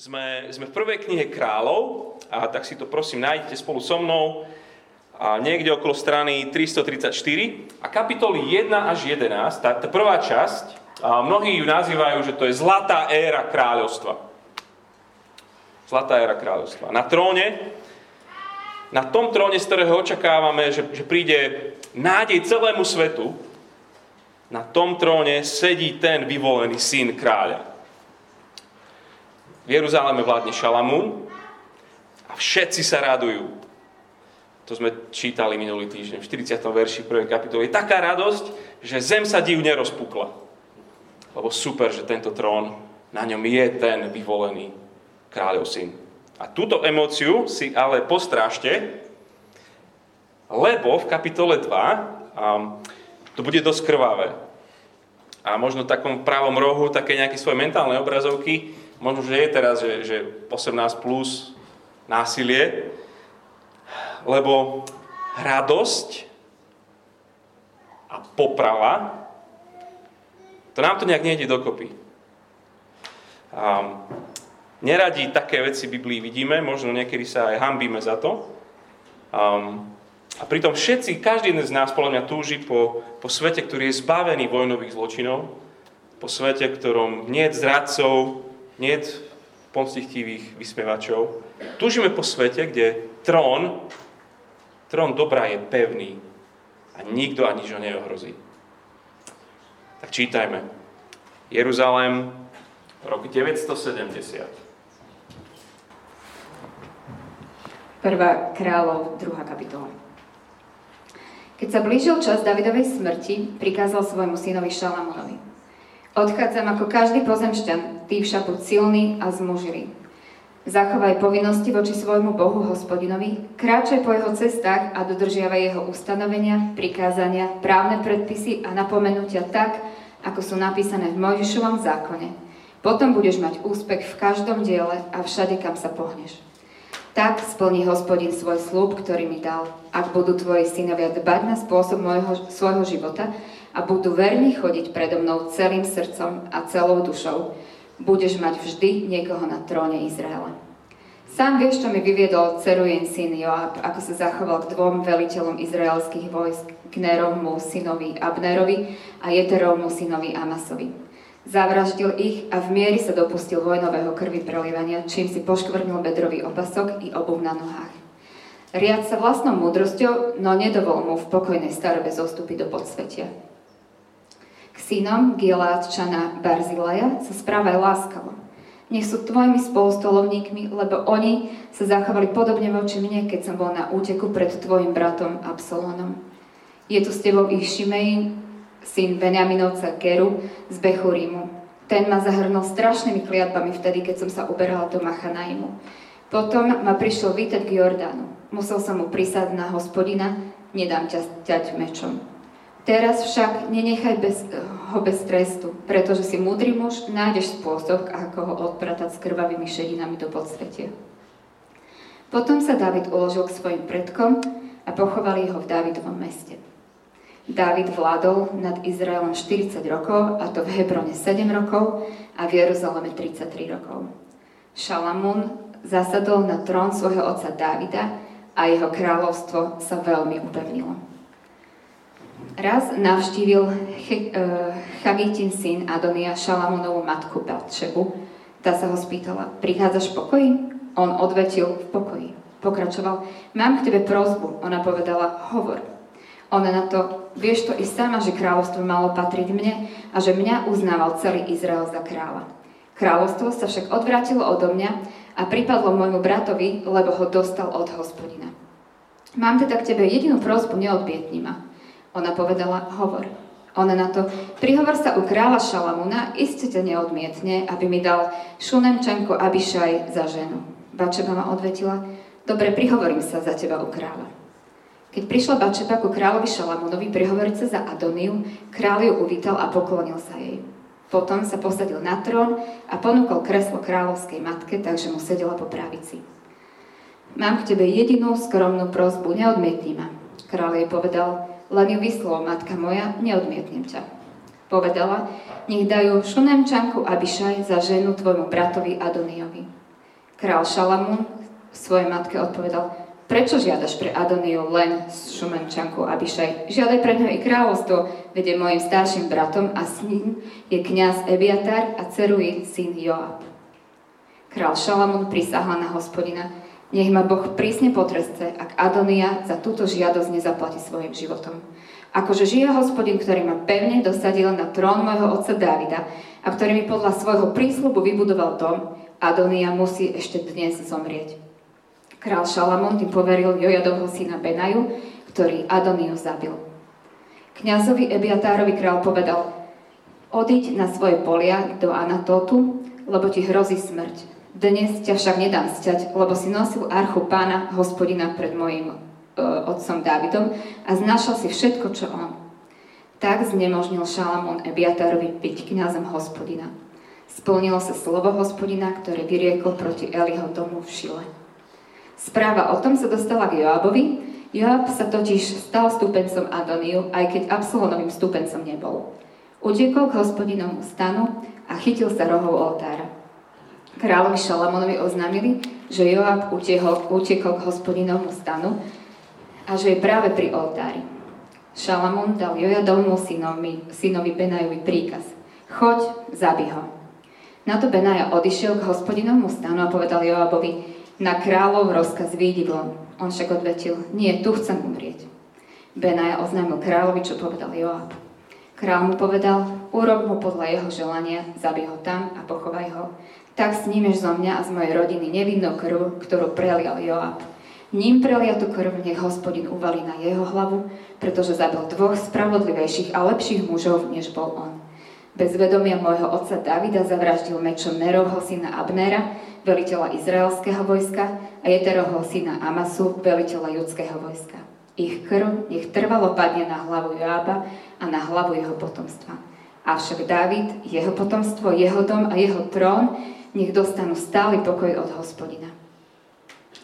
Sme, sme v prvej knihe kráľov, a tak si to prosím nájdete spolu so mnou, a niekde okolo strany 334 a kapitoly 1 až 11, tá, tá prvá časť, a mnohí ju nazývajú, že to je zlatá éra kráľovstva. Zlatá éra kráľovstva. Na tróne, na tom tróne, z ktorého očakávame, že, že príde nádej celému svetu, na tom tróne sedí ten vyvolený syn kráľa. V Jeruzaleme vládne Šalamún a všetci sa radujú. To sme čítali minulý týždeň v 40. verši 1. kapitoly. Je taká radosť, že zem sa divne rozpukla. Lebo super, že tento trón, na ňom je ten vyvolený kráľov syn. A túto emóciu si ale postrážte, lebo v kapitole 2 um, to bude dosť krvavé. A možno v takom pravom rohu také nejaké svoje mentálne obrazovky možno, že je teraz, že, že 18 plus násilie, lebo radosť a poprava, to nám to nejak nejde dokopy. A neradi také veci v Biblii vidíme, možno niekedy sa aj hambíme za to. Um, a pritom všetci, každý z nás podľa mňa túži po, po svete, ktorý je zbavený vojnových zločinov, po svete, v ktorom nie je zradcov, nie pomstichtivých vysmievačov. Túžime po svete, kde trón, trón dobra je pevný a nikto ani ho neohrozí. Tak čítajme. Jeruzalém, rok 970. Prvá kráľov, druhá kapitola. Keď sa blížil čas Davidovej smrti, prikázal svojmu synovi Šalamonovi. Odchádzam ako každý pozemšťan, ty však buď silný a zmužilý. Zachovaj povinnosti voči svojmu Bohu hospodinovi, kráčaj po jeho cestách a dodržiavaj jeho ustanovenia, prikázania, právne predpisy a napomenutia tak, ako sú napísané v Mojžišovom zákone. Potom budeš mať úspech v každom diele a všade, kam sa pohneš. Tak splní hospodin svoj slúb, ktorý mi dal. Ak budú tvoji synovia dbať na spôsob môjho, svojho života, a budú verní chodiť predo mnou celým srdcom a celou dušou. Budeš mať vždy niekoho na tróne Izraela. Sám vieš, čo mi vyviedol Cerujen syn Joab, ako sa zachoval k dvom veliteľom izraelských vojsk, k Nerovmu synovi Abnerovi a Jeterovmu synovi Amasovi. Zavraždil ich a v miery sa dopustil vojnového krvi prelievania, čím si poškvrnil bedrový opasok i obuv na nohách. Riad sa vlastnou múdrosťou, no nedovol mu v pokojnej starobe zostúpiť do podsvetia synom Gilátčana Barzilaja sa správaj láskavo. Nech sú tvojimi spolustolovníkmi, lebo oni sa zachovali podobne voči mne, keď som bol na úteku pred tvojim bratom Absalonom. Je tu s tebou ich Šimej, syn Benjaminovca Geru z Bechurimu. Ten ma zahrnul strašnými kliatbami vtedy, keď som sa uberala do Machanaimu. Potom ma prišiel vítať k Jordánu. Musel som mu prisať na hospodina, nedám ťa ťať mečom. Teraz však nenechaj bez, ho bez trestu, pretože si múdry muž, nájdeš spôsob, ako ho odpratať s krvavými šedinami do podsvetia. Potom sa David uložil k svojim predkom a pochovali ho v Davidovom meste. David vládol nad Izraelom 40 rokov, a to v Hebrone 7 rokov a v Jeruzaleme 33 rokov. Šalamún zasadol na trón svojho otca Davida a jeho kráľovstvo sa veľmi upevnilo. Raz navštívil e, Chagitin syn Adonia Šalamonovú matku Batšebu. Tá sa ho spýtala, prichádzaš v pokoji? On odvetil v pokoji. Pokračoval, mám k tebe prozbu. Ona povedala, hovor. Ona na to, vieš to i sama, že kráľovstvo malo patriť mne a že mňa uznával celý Izrael za kráľa. Kráľovstvo sa však odvrátilo odo mňa a pripadlo môjmu bratovi, lebo ho dostal od hospodina. Mám teda k tebe jedinú prozbu, neodbietni ma. Ona povedala, hovor. Ona na to, prihovor sa u kráľa Šalamúna, iste ťa neodmietne, aby mi dal Šunemčanku Abišaj za ženu. Bačeba ma odvetila, dobre, prihovorím sa za teba u kráľa. Keď prišla Bačeba ku kráľovi Šalamúnovi prihovoriť sa za Adoniu, kráľ ju uvítal a poklonil sa jej. Potom sa posadil na trón a ponúkol kreslo kráľovskej matke, takže mu sedela po pravici. Mám k tebe jedinú skromnú prozbu, neodmietni ma. Kráľ jej povedal, len ju vyslov, matka moja, neodmietnem ťa. Povedala, nech dajú Šunemčanku Abišaj za ženu tvojmu bratovi Adoniovi. Král Šalamún svojej matke odpovedal, prečo žiadaš pre Adoniu len šumenčanku Abišaj? Žiadaj pre ňo i kráľovstvo, veď je mojim starším bratom a s ním je kňaz Ebiatar a Ceruji syn Joab. Král Šalamún prisahla na hospodina, nech ma Boh prísne potrestce, ak Adonia za túto žiadosť nezaplatí svojim životom. Akože žije hospodin, ktorý ma pevne dosadil na trón môjho otca Dávida a ktorý mi podľa svojho prísľubu vybudoval dom, Adonia musí ešte dnes zomrieť. Král Šalamón tým poveril Jojadovho syna Benaju, ktorý Adoniu zabil. Kňazovi Ebiatárovi král povedal, odiď na svoje polia do Anatotu, lebo ti hrozí smrť. Dnes ťa však nedám sťať, lebo si nosil archu pána, hospodina pred mojim e, otcom Dávidom a znašal si všetko, čo on. Tak znemožnil Šalamón Ebiatárovi byť kňazom hospodina. Splnilo sa slovo hospodina, ktoré vyriekol proti Eliho domu v Šile. Správa o tom sa dostala k Joabovi. Joab sa totiž stal stúpencom Adoniu, aj keď Absalonovým stúpencom nebol. Utiekol k hospodinovmu stanu a chytil sa rohov oltára. Kráľovi Šalamonovi oznámili, že Joab utiekol, utiekol k hospodinovmu stanu a že je práve pri oltári. Šalamón dal Jojadovmu synovi, synovi Benajovi príkaz. Choď, zabij ho. Na to Benaja odišiel k hospodinovmu stanu a povedal Joabovi, na kráľov rozkaz výjdi von. On však odvetil, nie, tu chcem umrieť. Benaja oznámil kráľovi, čo povedal Joab. Král mu povedal, urob mu podľa jeho želania, zabij ho tam a pochovaj ho. Tak snímeš zo mňa a z mojej rodiny nevinnú krv, ktorú prelial Joab. Ním preliatu krv nech hospodin uvalí na jeho hlavu, pretože zabil dvoch spravodlivejších a lepších mužov, než bol on. Bez vedomia môjho otca Davida zavraždil mečom Nerovho syna Abnera, veliteľa izraelského vojska a Jeteroho syna Amasu, veliteľa judského vojska. Ich krv nech trvalo padne na hlavu Joába a na hlavu jeho potomstva. Avšak David, jeho potomstvo, jeho dom a jeho trón nech dostanú stály pokoj od hospodina.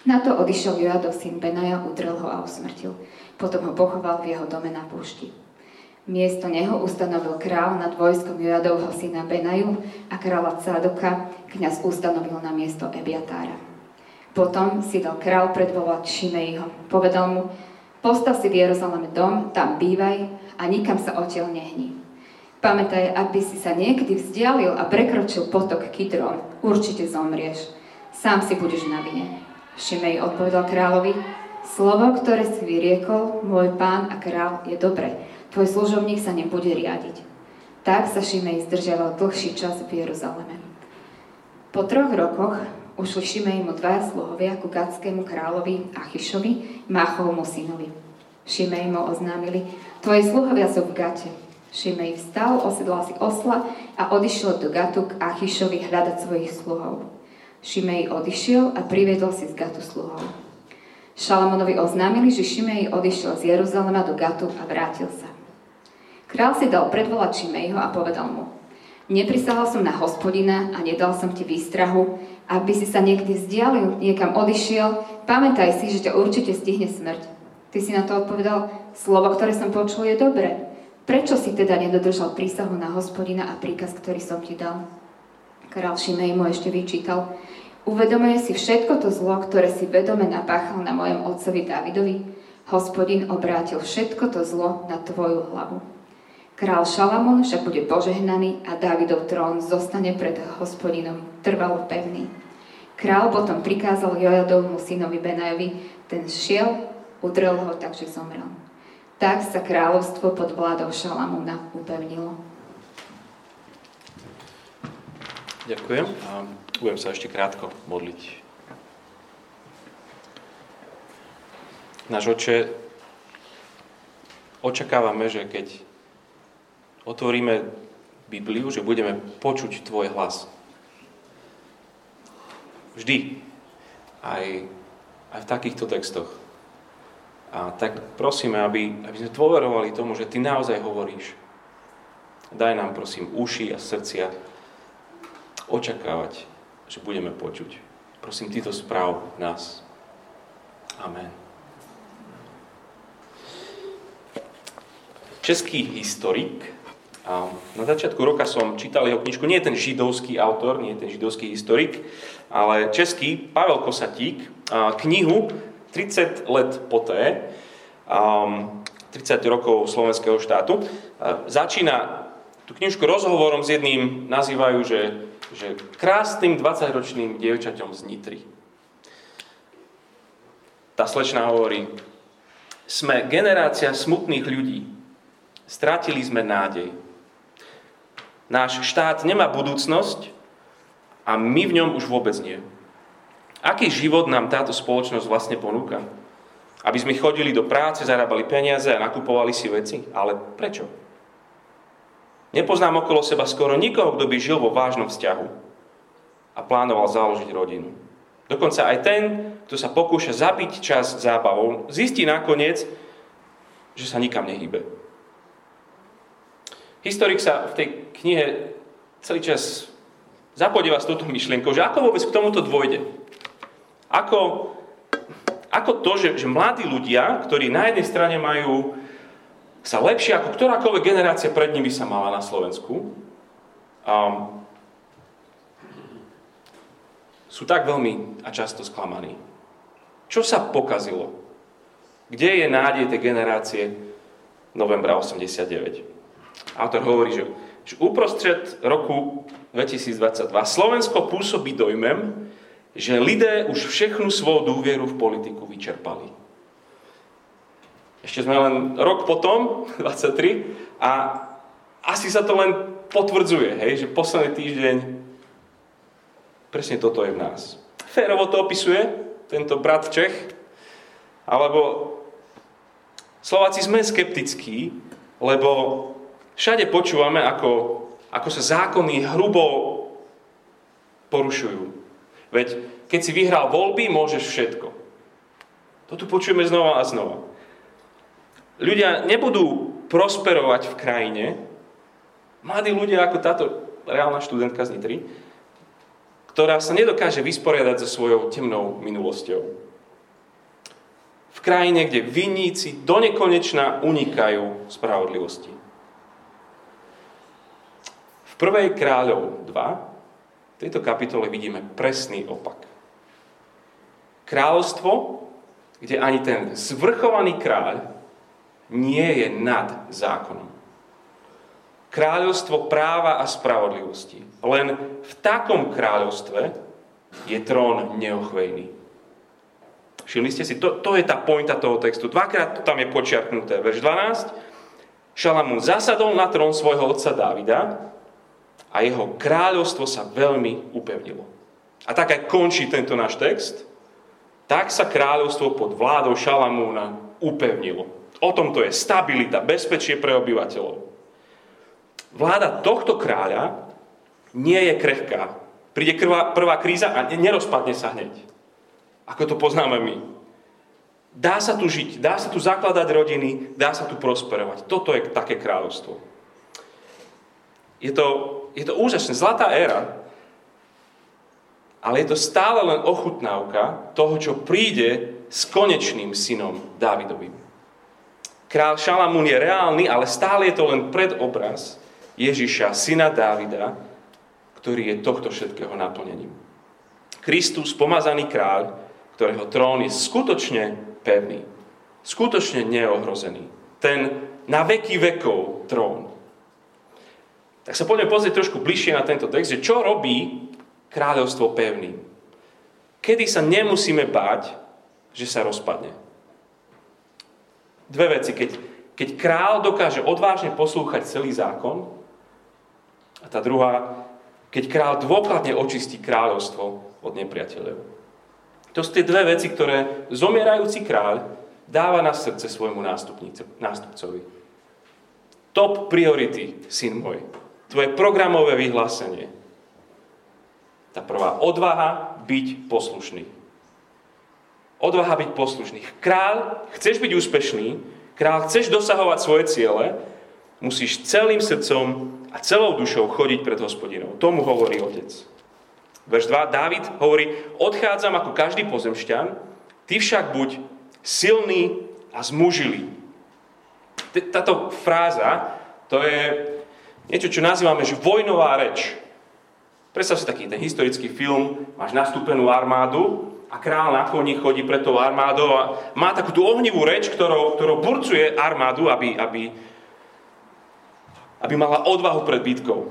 Na to odišiel Joadov syn Benaja, udrel ho a usmrtil. Potom ho pochoval v jeho dome na púšti. Miesto neho ustanovil král nad vojskom Jojadovho syna Benaju a kráľa Cádoka kňaz ustanovil na miesto Ebiatára. Potom si dal král predvolať Šimejho. Povedal mu, postav si v Jeruzaleme dom, tam bývaj a nikam sa odtiaľ nehni. Pamätaj, ak by si sa niekedy vzdialil a prekročil potok Kidron, určite zomrieš. Sám si budeš na vine. Šimej odpovedal kráľovi, slovo, ktoré si vyriekol, môj pán a král, je dobré tvoj služobník sa nebude riadiť. Tak sa Šimej zdržiaval dlhší čas v Jeruzaleme. Po troch rokoch ušli Šimej mu dvaja sluhovia ku gatskému kráľovi Achyšovi, Máchovmu synovi. Šimej mu oznámili, tvoji sluhovia sú v Gate. Šimej vstal, osedlal si osla a odišiel do Gatu k Achyšovi hľadať svojich sluhov. Šimej odišiel a priviedol si z Gatu sluhov. Šalamonovi oznámili, že Šimej odišiel z Jeruzalema do Gatu a vrátil sa. Král si dal predvolať Šimejho a povedal mu, neprisahal som na hospodina a nedal som ti výstrahu, aby si sa niekde vzdialil, niekam odišiel, pamätaj si, že ťa určite stihne smrť. Ty si na to odpovedal, slovo, ktoré som počul, je dobré. Prečo si teda nedodržal prísahu na hospodina a príkaz, ktorý som ti dal? Král Šimej mu ešte vyčítal, uvedomuje si všetko to zlo, ktoré si vedome napáchal na mojom otcovi Davidovi? Hospodin obrátil všetko to zlo na tvoju hlavu. Král Šalamón však bude požehnaný a Dávidov trón zostane pred hospodinom trvalo pevný. Král potom prikázal Jojadovmu synovi Benajovi, ten šiel, udrel ho, takže zomrel. Tak sa kráľovstvo pod vládou Šalamúna upevnilo. Ďakujem a budem sa ešte krátko modliť. Náš oče, očakávame, že keď otvoríme Bibliu, že budeme počuť Tvoj hlas. Vždy. Aj, aj v takýchto textoch. A tak prosíme, aby, aby sme dôverovali tomu, že Ty naozaj hovoríš. Daj nám, prosím, uši a srdcia očakávať, že budeme počuť. Prosím, Ty to správ nás. Amen. Český historik A na začiatku roka som čítal jeho knižku, nie je ten židovský autor, nie je ten židovský historik, ale český Pavel Kosatík, knihu 30 let poté, 30 rokov slovenského štátu, začína tú knižku rozhovorom s jedným, nazývajú, že, že krásnym 20-ročným dievčaťom z Nitry. Tá slečná hovorí, sme generácia smutných ľudí. Stratili sme nádej. Náš štát nemá budúcnosť a my v ňom už vôbec nie. Aký život nám táto spoločnosť vlastne ponúka? Aby sme chodili do práce, zarábali peniaze a nakupovali si veci? Ale prečo? Nepoznám okolo seba skoro nikoho, kto by žil vo vážnom vzťahu a plánoval založiť rodinu. Dokonca aj ten, kto sa pokúša zabiť čas zábavou, zistí nakoniec, že sa nikam nehýbe. Historik sa v tej knihe celý čas zapodieva s touto myšlienkou, že ako vôbec k tomuto dôjde. Ako, ako to, že, že mladí ľudia, ktorí na jednej strane majú sa lepšie ako ktorákoľvek generácia pred nimi sa mala na Slovensku, um, sú tak veľmi a často sklamaní. Čo sa pokazilo? Kde je nádej tej generácie novembra 89? Autor hovorí, že, že uprostred roku 2022 Slovensko pôsobí dojmem, že lidé už všechnu svoju dôvieru v politiku vyčerpali. Ešte sme len rok potom, 23, a asi sa to len potvrdzuje, hej, že posledný týždeň presne toto je v nás. Férovo to opisuje tento brat Čech, alebo Slováci sme skeptickí, lebo Všade počúvame, ako, ako sa zákony hrubo porušujú. Veď keď si vyhral voľby, môžeš všetko. To tu počujeme znova a znova. Ľudia nebudú prosperovať v krajine, mladí ľudia ako táto reálna študentka z Nitry, ktorá sa nedokáže vysporiadať so svojou temnou minulosťou. V krajine, kde vinníci do unikajú spravodlivosti. V prvej kráľov 2 v tejto kapitole vidíme presný opak. Kráľovstvo, kde ani ten zvrchovaný kráľ nie je nad zákonom. Kráľovstvo práva a spravodlivosti. Len v takom kráľovstve je trón neochvejný. Všimli ste si, to, to je tá pointa toho textu. Dvakrát to tam je počiarknuté. Verš 12. Šalamún zasadol na trón svojho otca Dávida a jeho kráľovstvo sa veľmi upevnilo. A tak aj končí tento náš text. Tak sa kráľovstvo pod vládou Šalamúna upevnilo. O tom to je stabilita, bezpečie pre obyvateľov. Vláda tohto kráľa nie je krehká. Príde prvá, prvá kríza a nerozpadne sa hneď. Ako to poznáme my. Dá sa tu žiť, dá sa tu zakladať rodiny, dá sa tu prosperovať. Toto je také kráľovstvo. Je to je to úžasné, zlatá éra, ale je to stále len ochutnávka toho, čo príde s konečným synom Dávidovým. Král Šalamún je reálny, ale stále je to len predobraz Ježiša, syna Dávida, ktorý je tohto všetkého naplnením. Kristus, pomazaný kráľ, ktorého trón je skutočne pevný, skutočne neohrozený. Ten na veky vekov trón tak sa poďme pozrieť trošku bližšie na tento text, že čo robí kráľovstvo pevným. Kedy sa nemusíme báť, že sa rozpadne. Dve veci. Keď, keď král dokáže odvážne poslúchať celý zákon, a tá druhá, keď král dôkladne očistí kráľovstvo od nepriateľov. To sú tie dve veci, ktoré zomierajúci kráľ dáva na srdce svojmu nástupcovi. Top priority, syn môj tvoje programové vyhlásenie. Tá prvá, odvaha byť poslušný. Odvaha byť poslušný. Král, chceš byť úspešný, král, chceš dosahovať svoje ciele, musíš celým srdcom a celou dušou chodiť pred hospodinou. Tomu hovorí otec. Verš 2. Dávid hovorí, odchádzam ako každý pozemšťan, ty však buď silný a zmužilý. Táto fráza, to je Niečo, čo nazývame, že vojnová reč. Predstav si taký ten historický film, máš nastúpenú armádu a král na koni chodí pred tou armádou a má takú tú ohnivú reč, ktorou, ktorou burcuje armádu, aby, aby, aby mala odvahu pred bitkou.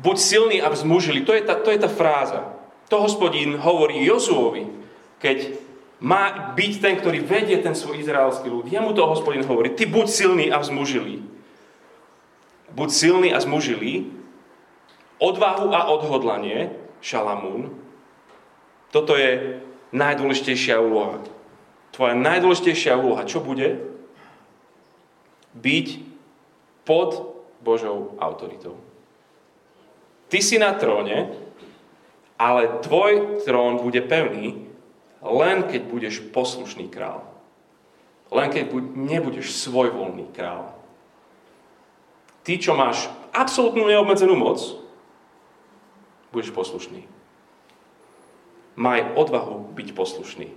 Buď silný a vzmužili. To je tá, to je tá fráza. To hospodín hovorí Jozuovi, keď má byť ten, ktorý vedie ten svoj izraelský ľud. Jemu to hospodin hovorí, ty buď silný a vzmužilý. Buď silný a zmužilý. Odvahu a odhodlanie, Šalamún. Toto je najdôležitejšia úloha. Tvoja najdôležitejšia úloha, čo bude? Byť pod Božou autoritou. Ty si na tróne, ale tvoj trón bude pevný, len keď budeš poslušný král. Len keď nebudeš svojvoľný král. Ty, čo máš absolútnu neobmedzenú moc, budeš poslušný. Maj odvahu byť poslušný.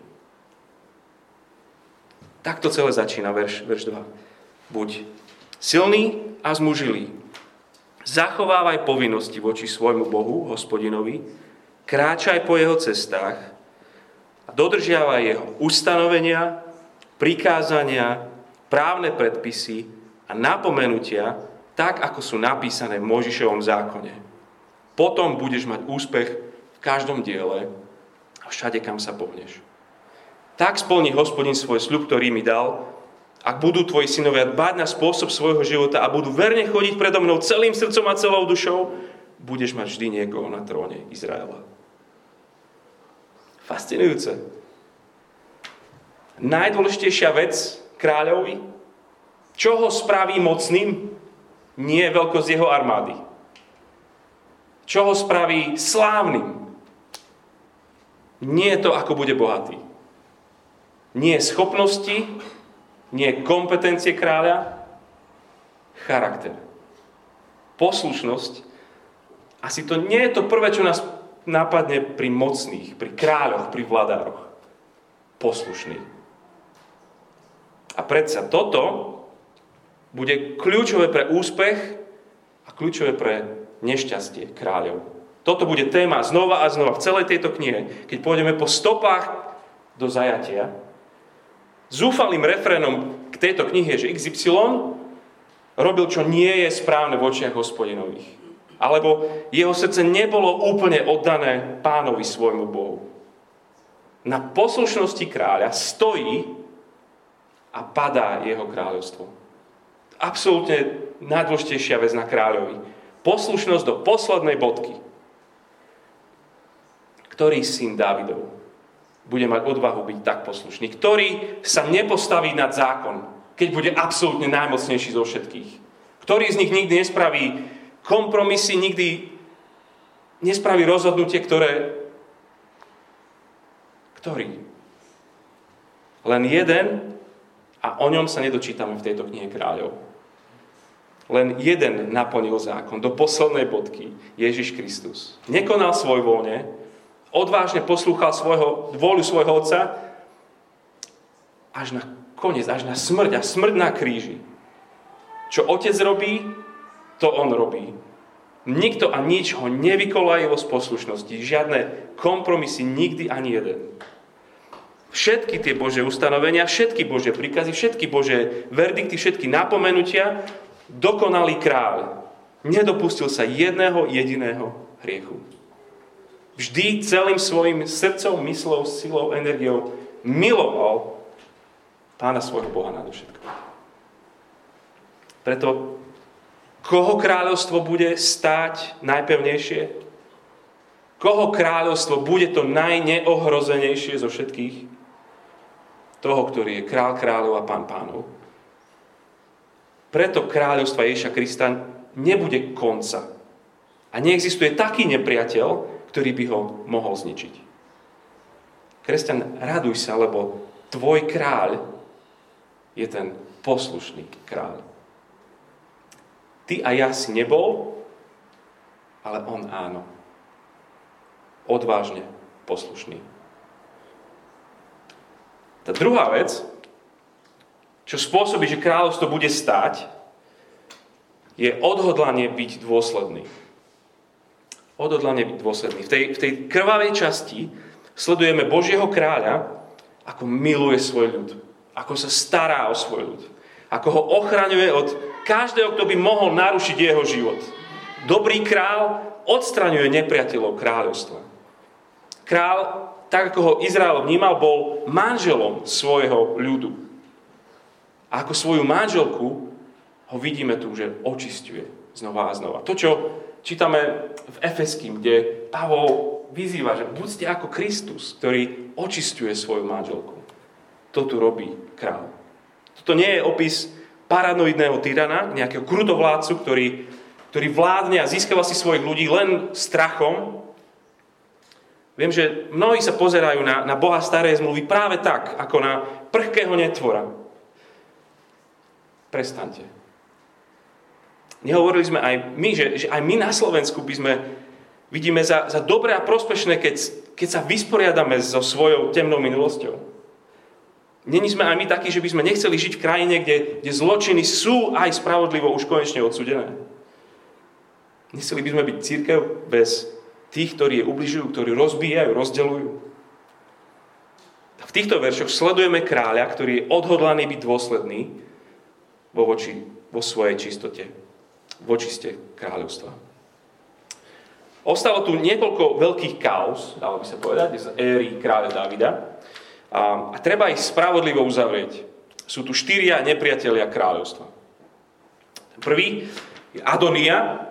Takto celé začína verš, verš 2. Buď silný a zmužilý. Zachovávaj povinnosti voči svojmu Bohu, hospodinovi, kráčaj po jeho cestách, a dodržiava jeho ustanovenia, prikázania, právne predpisy a napomenutia, tak ako sú napísané v Možišovom zákone. Potom budeš mať úspech v každom diele a všade, kam sa pohneš. Tak splní hospodin svoj sľub, ktorý mi dal, ak budú tvoji synovia dbať na spôsob svojho života a budú verne chodiť predo mnou celým srdcom a celou dušou, budeš mať vždy niekoho na tróne Izraela. Fascinujúce. Najdôležitejšia vec kráľovi, čo ho spraví mocným, nie veľkosť jeho armády. Čo ho spraví slávnym, nie to, ako bude bohatý. Nie schopnosti, nie kompetencie kráľa, charakter. Poslušnosť. Asi to nie je to prvé, čo nás nápadne pri mocných, pri kráľoch, pri vladároch. Poslušný. A predsa toto bude kľúčové pre úspech a kľúčové pre nešťastie kráľov. Toto bude téma znova a znova v celej tejto knihe. Keď pôjdeme po stopách do zajatia, zúfalým refrénom k tejto knihe je, že XY robil, čo nie je správne v očiach hospodinových alebo jeho srdce nebolo úplne oddané pánovi svojmu Bohu. Na poslušnosti kráľa stojí a padá jeho kráľovstvo. Absolútne najdôležitejšia vec na kráľovi. Poslušnosť do poslednej bodky. Ktorý syn Dávidov bude mať odvahu byť tak poslušný? Ktorý sa nepostaví nad zákon, keď bude absolútne najmocnejší zo všetkých? Ktorý z nich nikdy nespraví kompromisy nikdy nespraví rozhodnutie, ktoré... Ktorý? Len jeden a o ňom sa nedočítame v tejto knihe kráľov. Len jeden naplnil zákon do poslednej bodky, Ježiš Kristus. Nekonal svoj voľne, odvážne poslúchal svojho, vôľu svojho otca až na koniec, až na smrť a smrť na kríži. Čo otec robí, to on robí. Nikto a nič ho nevykolajilo z poslušnosti. Žiadne kompromisy, nikdy ani jeden. Všetky tie Bože ustanovenia, všetky Bože príkazy, všetky Bože verdikty, všetky napomenutia, dokonalý kráľ. Nedopustil sa jedného jediného hriechu. Vždy celým svojim srdcom, myslou, silou, energiou miloval pána svojho Boha nadovšetko. Preto Koho kráľovstvo bude stáť najpevnejšie? Koho kráľovstvo bude to najneohrozenejšie zo všetkých? Toho, ktorý je král kráľov a pán pánov. Preto kráľovstva Ježiša Krista nebude konca. A neexistuje taký nepriateľ, ktorý by ho mohol zničiť. Kresťan, raduj sa, lebo tvoj kráľ je ten poslušný kráľ. Ty a ja si nebol, ale on áno. Odvážne poslušný. Tá druhá vec, čo spôsobí, že kráľovstvo bude stáť, je odhodlanie byť dôsledný. Odhodlanie byť dôsledný. V tej, v tej krvavej časti sledujeme Božieho kráľa, ako miluje svoj ľud. Ako sa stará o svoj ľud. Ako ho ochraňuje od každého, kto by mohol narušiť jeho život. Dobrý král odstraňuje nepriateľov kráľovstva. Král, tak ako ho Izrael vnímal, bol manželom svojho ľudu. A ako svoju manželku ho vidíme tu, že očistuje znova a znova. To, čo čítame v Efeským, kde Pavol vyzýva, že buďte ako Kristus, ktorý očistuje svoju manželku. To tu robí král. Toto nie je opis paranoidného tyrana, nejakého krutovládcu, ktorý, ktorý vládne a získava si svojich ľudí len strachom. Viem, že mnohí sa pozerajú na, na Boha starej zmluvy práve tak, ako na prchkého netvora. Prestaňte. Nehovorili sme aj my, že, že aj my na Slovensku by sme vidíme za, za dobré a prospešné, keď, keď sa vysporiadame so svojou temnou minulosťou. Není sme aj my takí, že by sme nechceli žiť v krajine, kde, kde zločiny sú aj spravodlivo už konečne odsudené. Nechceli by sme byť církev bez tých, ktorí je ubližujú, ktorí rozbíjajú, rozdeľujú. V týchto veršoch sledujeme kráľa, ktorý je odhodlaný byť dôsledný vo, voči, vo svojej čistote v očiste kráľovstva. Ostalo tu niekoľko veľkých kaos, dalo by sa povedať, z éry kráľa Davida. A, a treba ich spravodlivo uzavrieť. Sú tu štyria nepriatelia kráľovstva. Prvý je Adonia.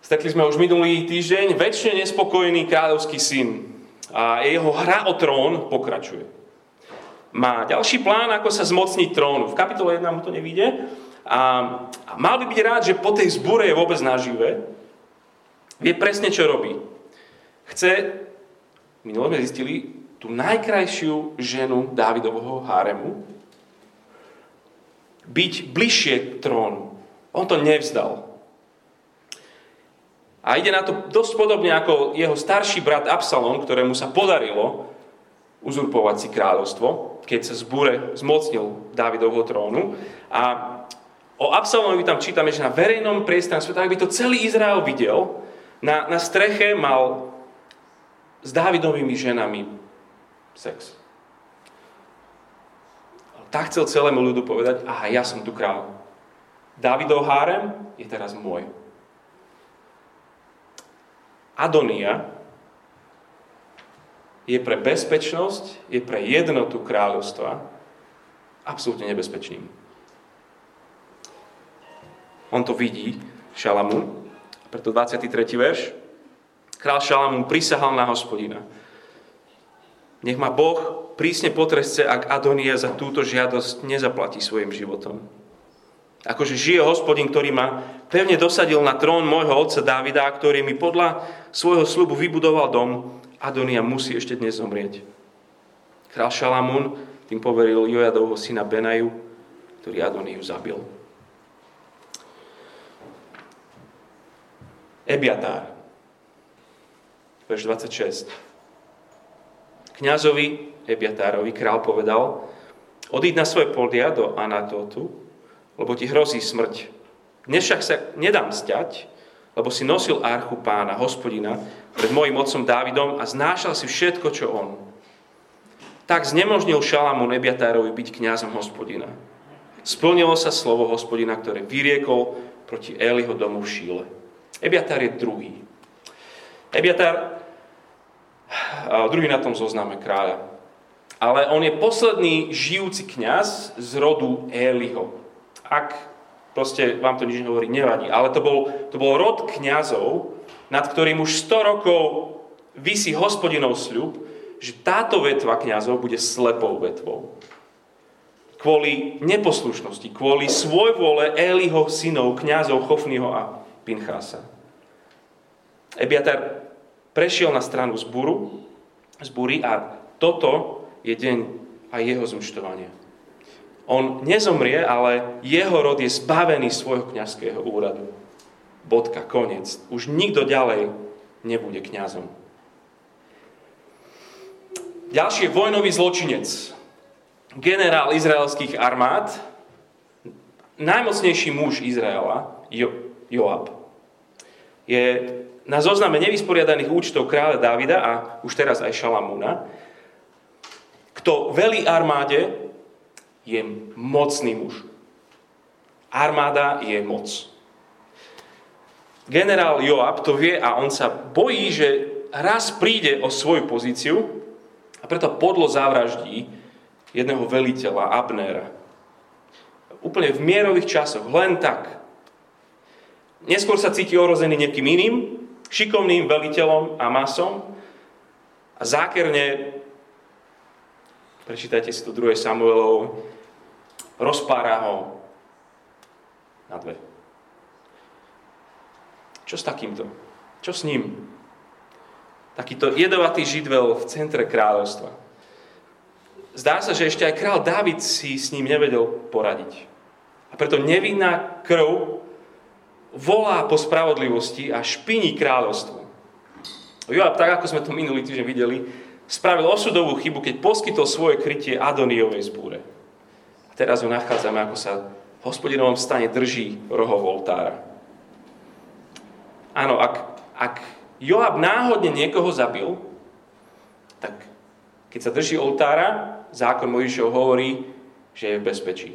Stekli sme už minulý týždeň. väčšine nespokojný kráľovský syn. A jeho hra o trón pokračuje. Má ďalší plán, ako sa zmocniť trónu. V kapitole 1 mu to nevíde, a, a mal by byť rád, že po tej zbure je vôbec nažive. Vie presne, čo robí. Chce, minulé sme zistili, tú najkrajšiu ženu Dávidovho háremu byť bližšie k trónu. On to nevzdal. A ide na to dosť podobne ako jeho starší brat Absalom, ktorému sa podarilo uzurpovať si kráľovstvo, keď sa zbure zmocnil Dávidovho trónu. A O Absalomovi tam čítame, že na verejnom priestranstve, tak by to celý Izrael videl, na, na streche mal s Dávidovými ženami sex. Tak chcel celému ľudu povedať, aha, ja som tu král. Dávidov hárem je teraz môj. Adonia je pre bezpečnosť, je pre jednotu kráľovstva absolútne nebezpečným. On to vidí, Šalamún. Preto 23. verš. Král Šalamún prisahal na hospodina. Nech ma Boh prísne potresce, ak Adonia za túto žiadosť nezaplatí svojim životom. Akože žije hospodin, ktorý ma pevne dosadil na trón môjho otca Davida, ktorý mi podľa svojho slubu vybudoval dom, Adonia musí ešte dnes zomrieť. Král Šalamún tým poveril Jojadovho syna Benaju, ktorý Adoniu zabil. Ebiatár. Verš 26. Kňazovi Ebiatárovi král povedal, odíď na svoje polia do Anatotu, lebo ti hrozí smrť. Dnes však sa nedám zďať, lebo si nosil archu pána, hospodina, pred mojim otcom Dávidom a znášal si všetko, čo on. Tak znemožnil Šalamún Ebiatárovi byť kňazom hospodina. Splnilo sa slovo hospodina, ktoré vyriekol proti Eliho domu v Šíle. Ebiatar je druhý. Ebiatar, druhý na tom zozname kráľa. Ale on je posledný žijúci kňaz z rodu Éliho. Ak proste vám to nič nehovorí, nevadí. Ale to bol, to bol rod kňazov, nad ktorým už 100 rokov vysí hospodinov sľub, že táto vetva kňazov bude slepou vetvou. Kvôli neposlušnosti, kvôli svojvole Eliho synov, kňazov Chofnyho a Pinchasa. Ebiatar prešiel na stranu zburu, zbury a toto je deň aj jeho zúčtovania. On nezomrie, ale jeho rod je zbavený svojho kňazského úradu. Bodka, koniec. Už nikto ďalej nebude kňazom. Ďalší je vojnový zločinec. Generál izraelských armád, najmocnejší muž Izraela, jo- Joab, je na zozname nevysporiadaných účtov kráľa Davida a už teraz aj Šalamúna. Kto velí armáde, je mocný muž. Armáda je moc. Generál Joab to vie a on sa bojí, že raz príde o svoju pozíciu a preto podlo zavraždí jedného veliteľa, Abnera. Úplne v mierových časoch, len tak. Neskôr sa cíti ohrozený niekým iným, šikovným veliteľom a masom a zákerne, prečítajte si tu 2. Samuelov, rozpára ho na dve. Čo s takýmto? Čo s ním? Takýto jedovatý židvel v centre kráľovstva. Zdá sa, že ešte aj král David si s ním nevedel poradiť. A preto nevinná krv volá po spravodlivosti a špiní kráľovstvo. Joab, tak ako sme to minulý týždeň videli, spravil osudovú chybu, keď poskytol svoje krytie Adoniovej zbúre. A teraz ho nachádzame, ako sa v hospodinovom stane drží rohov oltára. Áno, ak, ak Joab náhodne niekoho zabil, tak keď sa drží oltára, zákon Mojžišov hovorí, že je v bezpečí.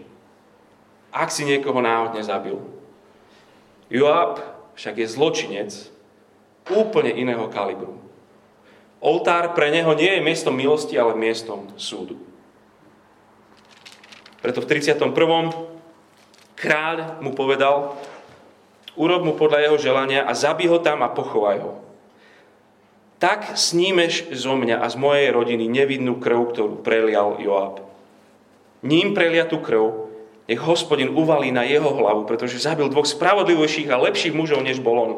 Ak si niekoho náhodne zabil. Joab však je zločinec úplne iného kalibru. Oltár pre neho nie je miestom milosti, ale miestom súdu. Preto v 31. kráľ mu povedal, urob mu podľa jeho želania a zabí ho tam a pochovaj ho. Tak snímeš zo mňa a z mojej rodiny nevidnú krv, ktorú prelial Joab. Ním preliatú krv nech hospodin uvalí na jeho hlavu, pretože zabil dvoch spravodlivejších a lepších mužov, než bol on.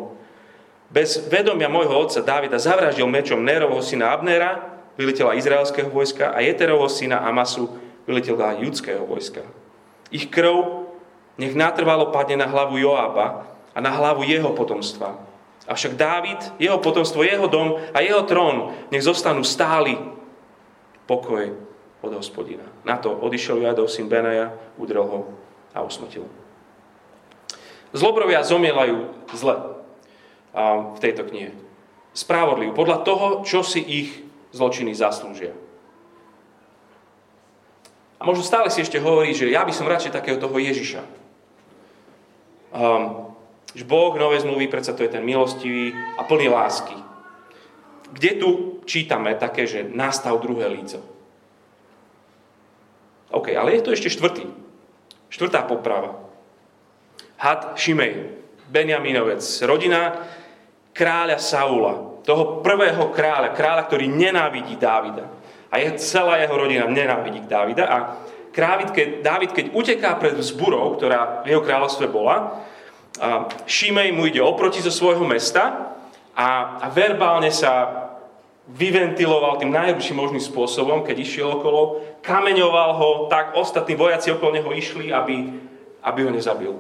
Bez vedomia môjho otca Dávida zavraždil mečom Nérovho syna Abnera, vyliteľa izraelského vojska, a Jeterovho syna Amasu, vyliteľa judského vojska. Ich krv nech natrvalo padne na hlavu Joába a na hlavu jeho potomstva, Avšak Dávid, jeho potomstvo, jeho dom a jeho trón nech zostanú stáli pokoj od hospodina. Na to odišiel Jadov, syn Benaja, udrel ho a usmrtil. Zlobrovia zomielajú zle v tejto knihe. Spravodlivo, podľa toho, čo si ich zločiny zaslúžia. A možno stále si ešte hovorí, že ja by som radšej takého toho Ježiša. Um, že Boh novej zmluvy, predsa to je ten milostivý a plný lásky. Kde tu čítame také, že nastav druhé líco? OK, ale je to ešte štvrtý. Štvrtá poprava. Had Šimej, Benjaminovec, rodina kráľa Saula, toho prvého kráľa, kráľa, ktorý nenávidí Dávida. A je celá jeho rodina nenávidí Dávida. A Dávid, keď, Dávid, keď uteká pred vzburou, ktorá v jeho kráľovstve bola, Šimej mu ide oproti zo svojho mesta a, a verbálne sa vyventiloval tým najlepším možným spôsobom, keď išiel okolo, kameňoval ho, tak ostatní vojaci okolo neho išli, aby, aby ho nezabil.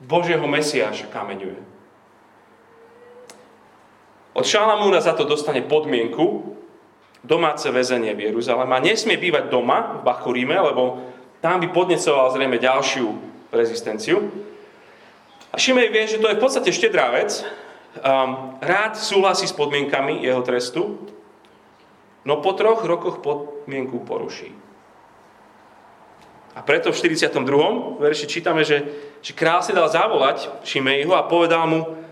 Božieho Mesiáša kameňuje. Od Šalamúna za to dostane podmienku, domáce väzenie v Jeruzalema. Nesmie bývať doma v Bachuríme, lebo tam by podnecoval zrejme ďalšiu rezistenciu. A Šimej vie, že to je v podstate štedrá vec. Um, rád súhlasí s podmienkami jeho trestu, no po troch rokoch podmienku poruší. A preto v 42. verši čítame, že, že král si dal zavolať Šimejho a povedal mu,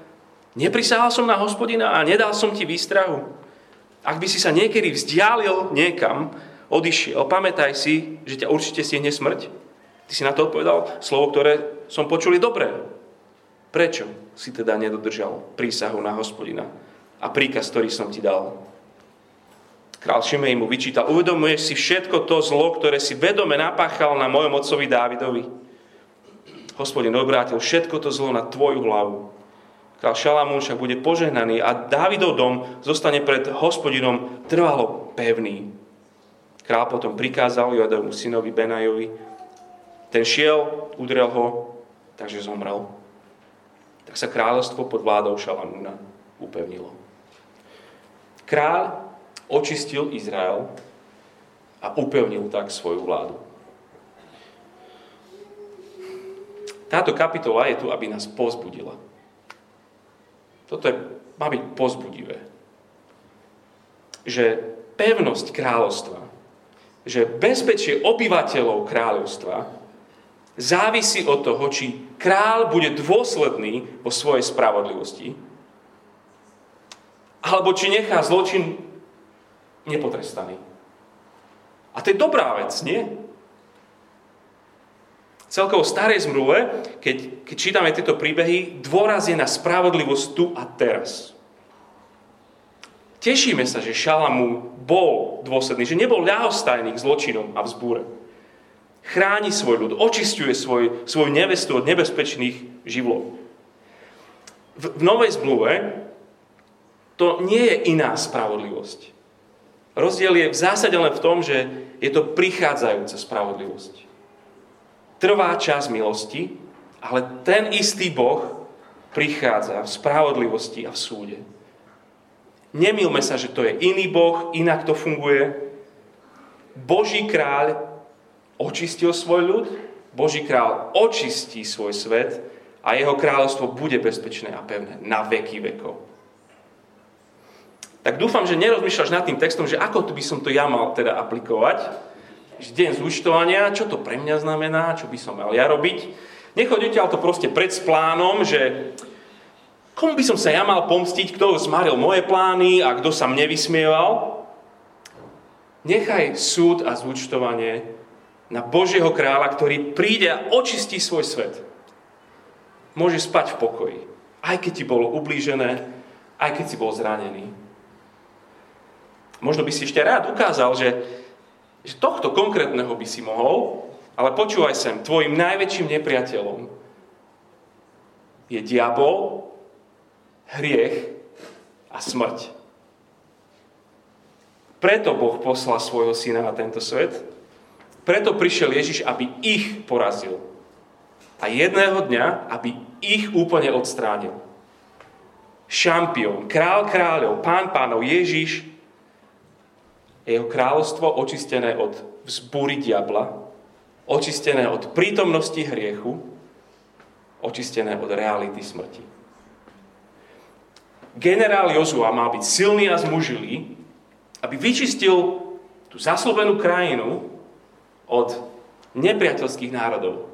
neprisahal som na hospodina a nedal som ti výstrahu. Ak by si sa niekedy vzdialil niekam, odišiel, pamätaj si, že ťa určite stihne smrť. Ty si na to odpovedal, slovo, ktoré som počul, je dobré. Prečo si teda nedodržal prísahu na hospodina a príkaz, ktorý som ti dal? Král Šimej mu vyčítal, uvedomuješ si všetko to zlo, ktoré si vedome napáchal na mojom otcovi Dávidovi. Hospodin obrátil všetko to zlo na tvoju hlavu. Král Šalamún však bude požehnaný a Dávidov dom zostane pred hospodinom trvalo pevný. Král potom prikázal Joadovmu synovi Benajovi. Ten šiel, udrel ho, takže zomrel tak sa kráľovstvo pod vládou Šalamúna upevnilo. Kráľ očistil Izrael a upevnil tak svoju vládu. táto kapitola je tu, aby nás pozbudila. Toto je, má byť pozbudivé. Že pevnosť kráľovstva, že bezpečie obyvateľov kráľovstva závisí od toho, či král bude dôsledný vo svojej spravodlivosti, alebo či nechá zločin nepotrestaný. A to je dobrá vec, nie? Celkovo starej zmluve, keď, keď čítame tieto príbehy, dôraz je na spravodlivosť tu a teraz. Tešíme sa, že Šalamu bol dôsledný, že nebol ľahostajný k zločinom a vzbúre. Chráni svoj ľud, očistuje svoj, svoju nevestu od nebezpečných živlov. V, v novej zmluve to nie je iná spravodlivosť. Rozdiel je v zásade len v tom, že je to prichádzajúca spravodlivosť trvá čas milosti, ale ten istý Boh prichádza v spravodlivosti a v súde. Nemilme sa, že to je iný Boh, inak to funguje. Boží kráľ očistil svoj ľud, Boží kráľ očistí svoj svet a jeho kráľovstvo bude bezpečné a pevné na veky vekov. Tak dúfam, že nerozmýšľaš nad tým textom, že ako by som to ja mal teda aplikovať, deň zúčtovania, čo to pre mňa znamená, čo by som mal ja robiť. Nechoď to proste pred s plánom, že komu by som sa ja mal pomstiť, kto zmaril moje plány a kto sa mne vysmieval. Nechaj súd a zúčtovanie na Božieho kráľa, ktorý príde a očistí svoj svet. Môže spať v pokoji, aj keď ti bolo ublížené, aj keď si bol zranený. Možno by si ešte rád ukázal, že že tohto konkrétneho by si mohol, ale počúvaj sem, tvojim najväčším nepriateľom je diabol, hriech a smrť. Preto Boh poslal svojho syna na tento svet. Preto prišiel Ježiš, aby ich porazil. A jedného dňa, aby ich úplne odstránil. Šampión, král kráľov, pán pánov, Ježiš jeho kráľovstvo očistené od vzbúry diabla, očistené od prítomnosti hriechu, očistené od reality smrti. Generál Jozua mal byť silný a zmužilý, aby vyčistil tú zaslovenú krajinu od nepriateľských národov.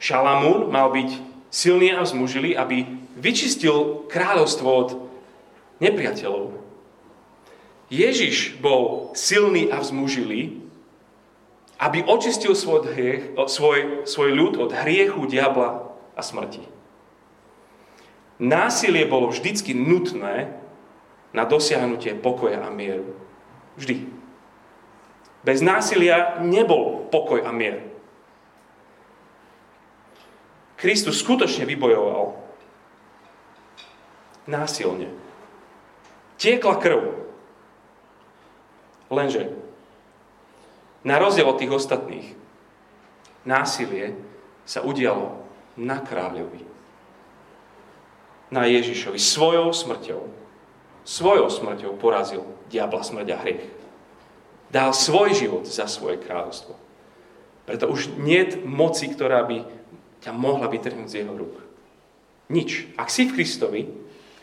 Šalamún mal byť silný a zmužilý, aby vyčistil kráľovstvo od nepriateľov. Ježiš bol silný a vzmužilý, aby očistil svoj, hriech, svoj, svoj ľud od hriechu, diabla a smrti. Násilie bolo vždycky nutné na dosiahnutie pokoja a mieru. Vždy. Bez násilia nebol pokoj a mier. Kristus skutočne vybojoval násilne. Tiekla krv. Lenže, na rozdiel od tých ostatných, násilie sa udialo na kráľovi. Na Ježišovi. Svojou smrťou. Svojou smrťou porazil diabla smrť a hriech. Dal svoj život za svoje kráľovstvo. Preto už nie moci, ktorá by ťa mohla vytrhnúť z jeho rúk. Nič. Ak si v Kristovi,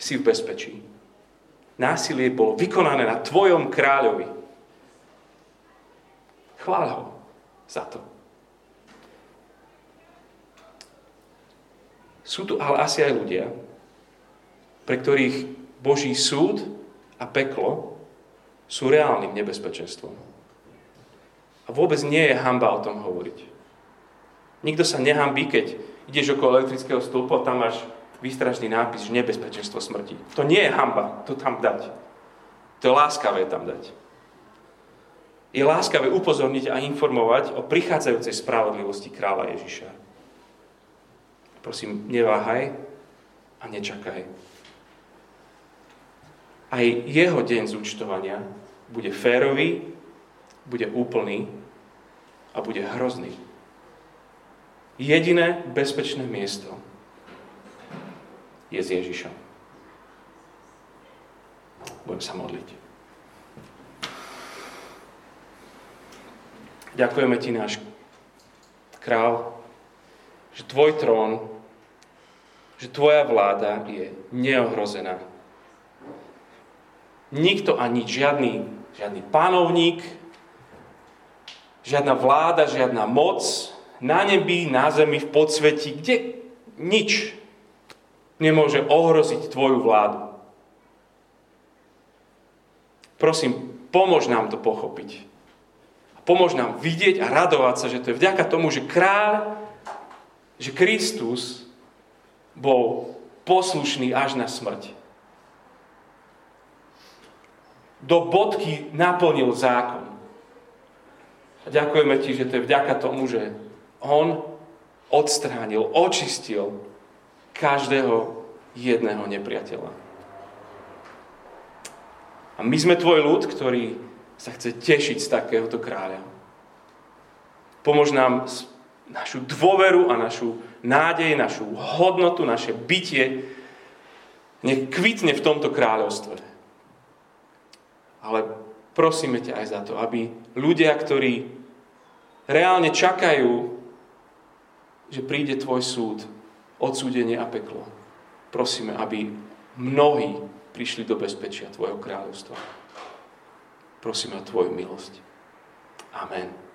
si v bezpečí. Násilie bolo vykonané na tvojom kráľovi. Chvál ho za to. Sú tu ale asi aj ľudia, pre ktorých Boží súd a peklo sú reálnym nebezpečenstvom. A vôbec nie je hamba o tom hovoriť. Nikto sa nehambí, keď ideš okolo elektrického stĺpu tam máš výstražný nápis, že nebezpečenstvo smrti. To nie je hamba, to tam dať. To je láskavé tam dať je láskavé upozorniť a informovať o prichádzajúcej spravodlivosti kráľa Ježiša. Prosím, neváhaj a nečakaj. Aj jeho deň zúčtovania bude férový, bude úplný a bude hrozný. Jediné bezpečné miesto je s Ježišom. Budem sa modliť. Ďakujeme Ti, náš král, že tvoj trón, že tvoja vláda je neohrozená. Nikto ani žiadny, žiadny panovník, žiadna vláda, žiadna moc na nebi, na zemi, v podsveti, kde nič nemôže ohroziť tvoju vládu. Prosím, pomôž nám to pochopiť. Pomôž nám vidieť a radovať sa, že to je vďaka tomu, že kráľ, že Kristus bol poslušný až na smrť. Do bodky naplnil zákon. A ďakujeme ti, že to je vďaka tomu, že on odstránil, očistil každého jedného nepriateľa. A my sme tvoj ľud, ktorý sa chce tešiť z takéhoto kráľa. Pomôž nám našu dôveru a našu nádej, našu hodnotu, naše bytie nech kvitne v tomto kráľovstve. Ale prosíme ťa aj za to, aby ľudia, ktorí reálne čakajú, že príde tvoj súd, odsúdenie a peklo, prosíme, aby mnohí prišli do bezpečia tvojho kráľovstva prosíme o Tvoju milosť. Amen.